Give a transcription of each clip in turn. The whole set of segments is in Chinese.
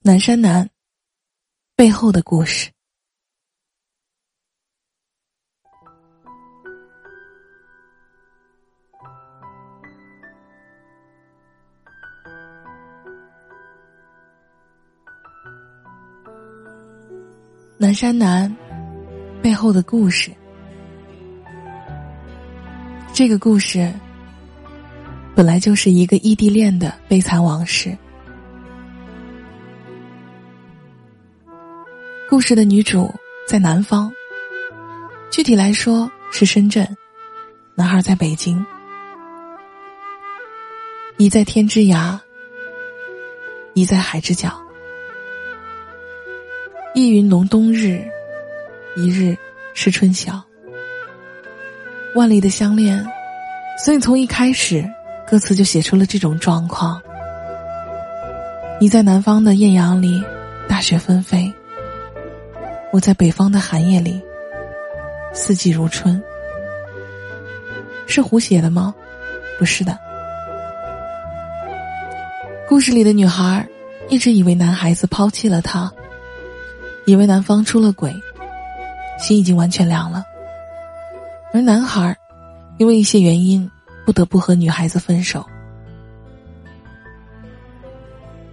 南山南背后的故事。南山南背后的故事。这个故事本来就是一个异地恋的悲惨往事。故事的女主在南方，具体来说是深圳，男孩在北京。你在天之涯，你在海之角。一云浓冬日，一日是春晓。万里的相恋，所以从一开始，歌词就写出了这种状况。你在南方的艳阳里，大雪纷飞。我在北方的寒夜里，四季如春。是胡写的吗？不是的。故事里的女孩一直以为男孩子抛弃了她，以为男方出了轨，心已经完全凉了。而男孩因为一些原因，不得不和女孩子分手。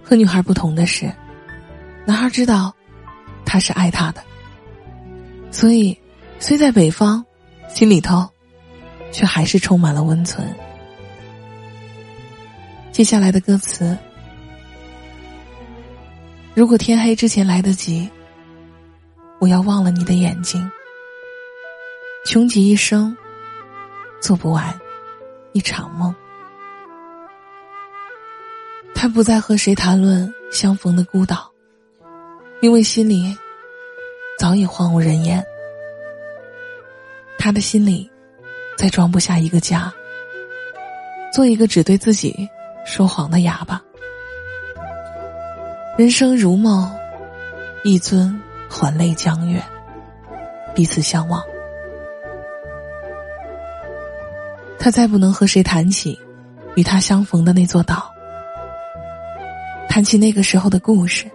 和女孩不同的是，男孩知道。他是爱她的，所以虽在北方，心里头却还是充满了温存。接下来的歌词：如果天黑之前来得及，我要忘了你的眼睛。穷极一生，做不完一场梦。他不再和谁谈论相逢的孤岛。因为心里早已荒无人烟，他的心里再装不下一个家，做一个只对自己说谎的哑巴。人生如梦，一尊还酹江月，彼此相望。他再不能和谁谈起与他相逢的那座岛，谈起那个时候的故事。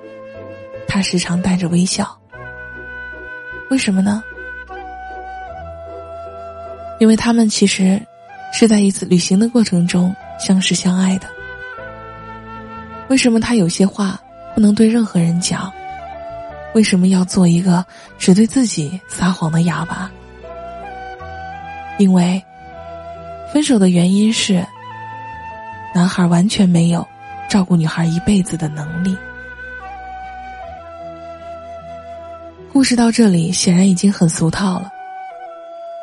他时常带着微笑，为什么呢？因为他们其实是在一次旅行的过程中相识相爱的。为什么他有些话不能对任何人讲？为什么要做一个只对自己撒谎的哑巴？因为分手的原因是，男孩完全没有照顾女孩一辈子的能力。故事到这里显然已经很俗套了，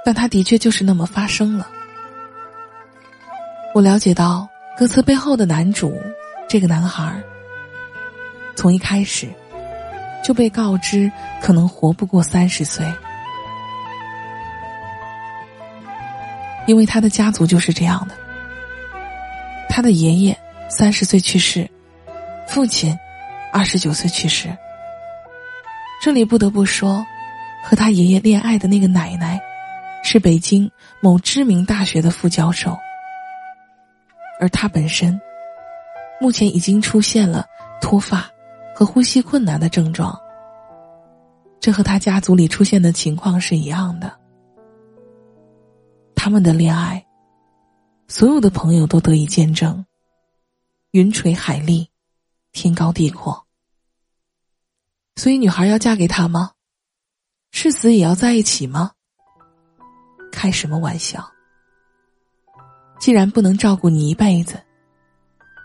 但它的确就是那么发生了。我了解到歌词背后的男主，这个男孩从一开始就被告知可能活不过三十岁，因为他的家族就是这样的。他的爷爷三十岁去世，父亲二十九岁去世。这里不得不说，和他爷爷恋爱的那个奶奶，是北京某知名大学的副教授，而他本身，目前已经出现了脱发和呼吸困难的症状。这和他家族里出现的情况是一样的。他们的恋爱，所有的朋友都得以见证，云垂海立，天高地阔。所以，女孩要嫁给他吗？誓死也要在一起吗？开什么玩笑！既然不能照顾你一辈子，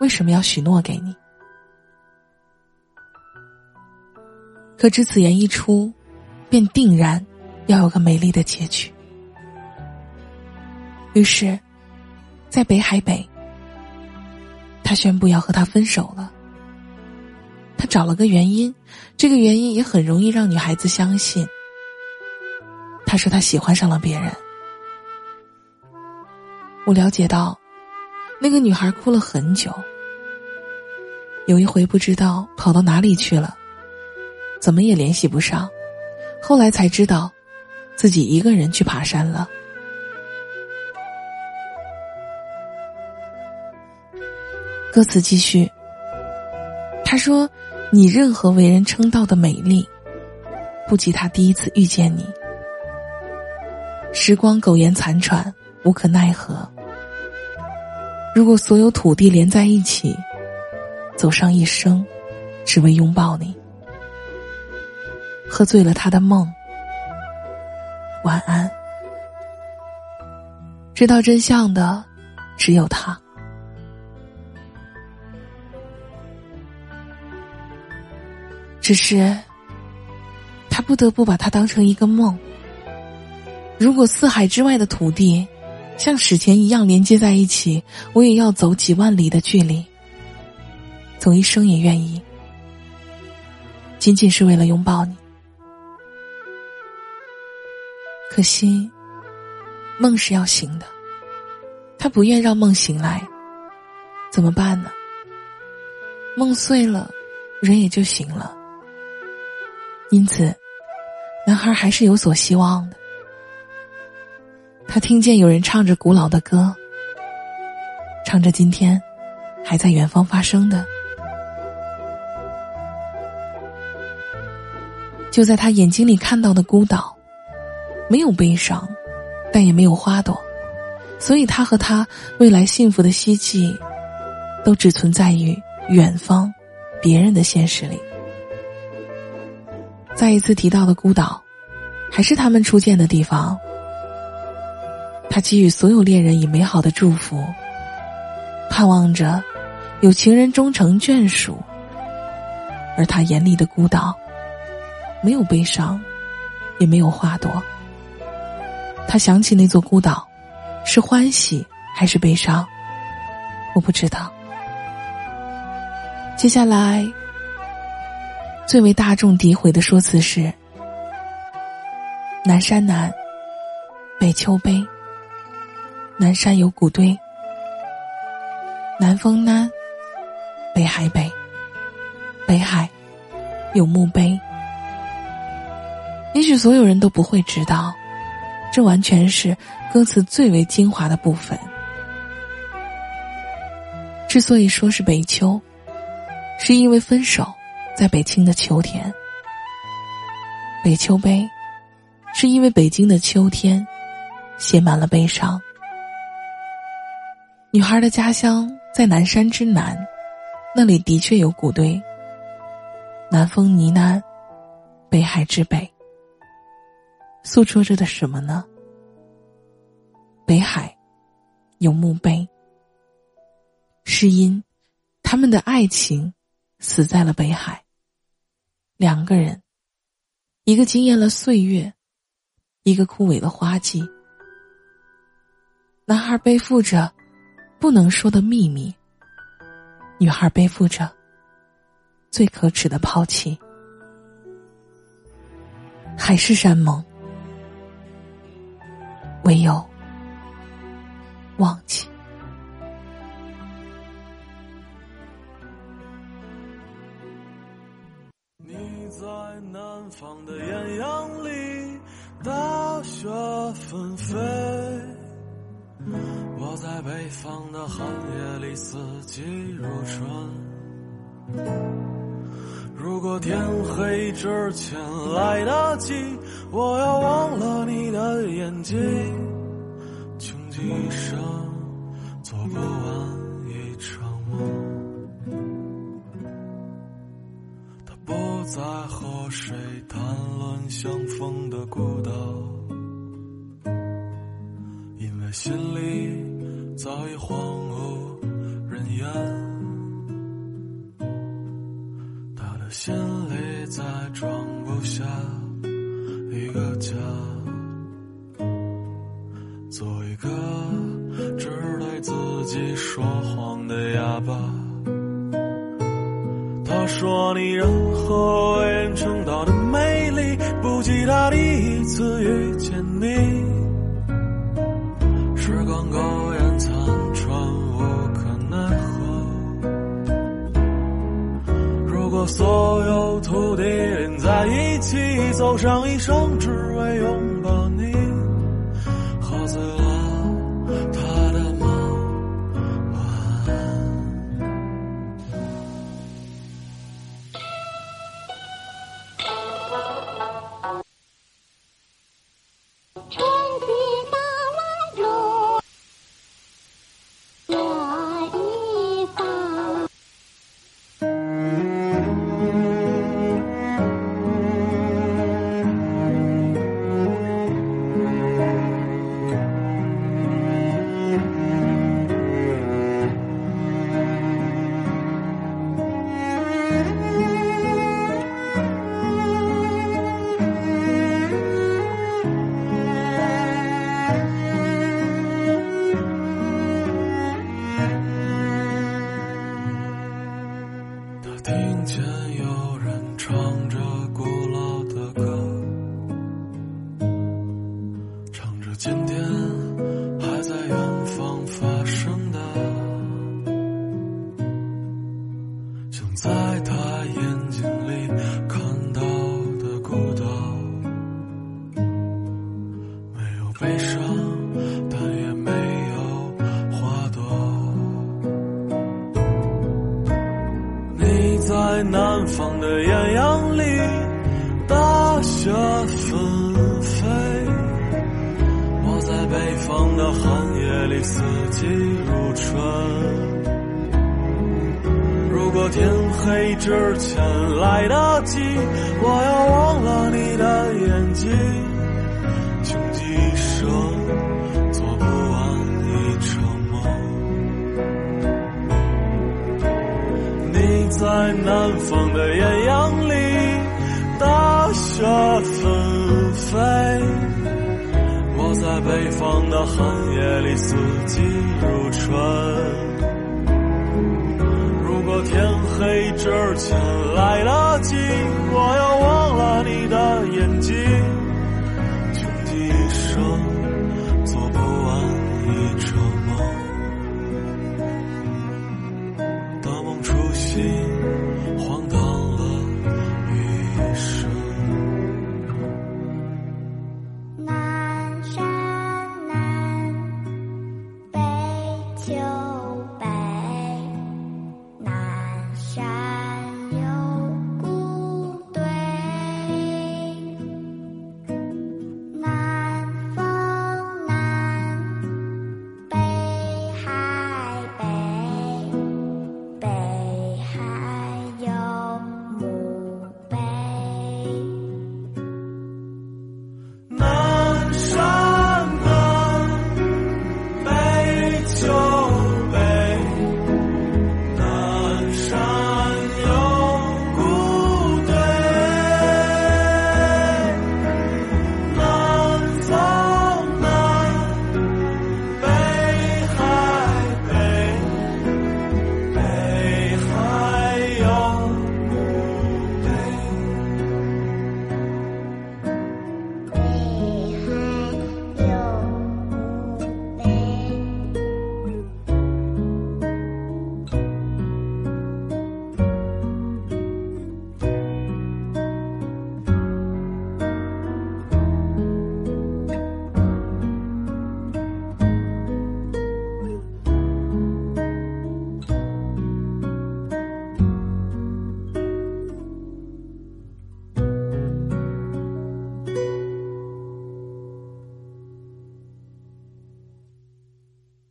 为什么要许诺给你？可知此言一出，便定然要有个美丽的结局。于是，在北海北，他宣布要和他分手了。他找了个原因，这个原因也很容易让女孩子相信。他说他喜欢上了别人。我了解到，那个女孩哭了很久。有一回不知道跑到哪里去了，怎么也联系不上，后来才知道，自己一个人去爬山了。歌词继续，他说。你任何为人称道的美丽，不及他第一次遇见你。时光苟延残喘，无可奈何。如果所有土地连在一起，走上一生，只为拥抱你，喝醉了他的梦。晚安。知道真相的，只有他。只是，他不得不把它当成一个梦。如果四海之外的土地，像史前一样连接在一起，我也要走几万里的距离，走一生也愿意，仅仅是为了拥抱你。可惜。梦是要醒的，他不愿让梦醒来，怎么办呢？梦碎了，人也就醒了。因此，男孩还是有所希望的。他听见有人唱着古老的歌，唱着今天还在远方发生的。就在他眼睛里看到的孤岛，没有悲伤。但也没有花朵，所以他和他未来幸福的希冀，都只存在于远方，别人的现实里。再一次提到的孤岛，还是他们初见的地方。他给予所有恋人以美好的祝福，盼望着有情人终成眷属。而他眼里的孤岛，没有悲伤，也没有花朵。他想起那座孤岛，是欢喜还是悲伤？我不知道。接下来，最为大众诋毁的说辞是：南山南，北丘北。南山有古堆，南风南，北海北，北海有墓碑。也许所有人都不会知道。这完全是歌词最为精华的部分。之所以说是北秋，是因为分手在北京的秋天。北秋悲，是因为北京的秋天写满了悲伤。女孩的家乡在南山之南，那里的确有古堆。南风呢喃，北海之北。诉说着的什么呢？北海有墓碑，是因他们的爱情死在了北海。两个人，一个惊艳了岁月，一个枯萎了花季。男孩背负着不能说的秘密，女孩背负着最可耻的抛弃。海誓山盟。唯有忘记。四季如春。如果天黑之前来得及，我要忘了你的眼睛，穷极一生做不完一场梦。他不再和谁谈论相逢的孤岛，因为心里早已荒无他的。心里再装不下一个家，做一个只对自己说谎的哑巴。他说你任何为人称道的美丽，不及他第一次遇见你。上一生，只为拥今天还在远方发生的，像在他眼睛里看到的孤岛，没有悲伤，但也没有花朵。你在南方的艳阳里，大雪纷飞；在北方的寒夜里，四季如春。如果天黑之前来得及，我要忘了你的眼睛，穷极一生做不完一场梦。你在南方的艳阳里，大雪纷飞；在北方的寒夜里，四季如春。如果天黑之前来得及，我要忘了你的眼睛，穷极一生做不完一场梦。大梦初醒。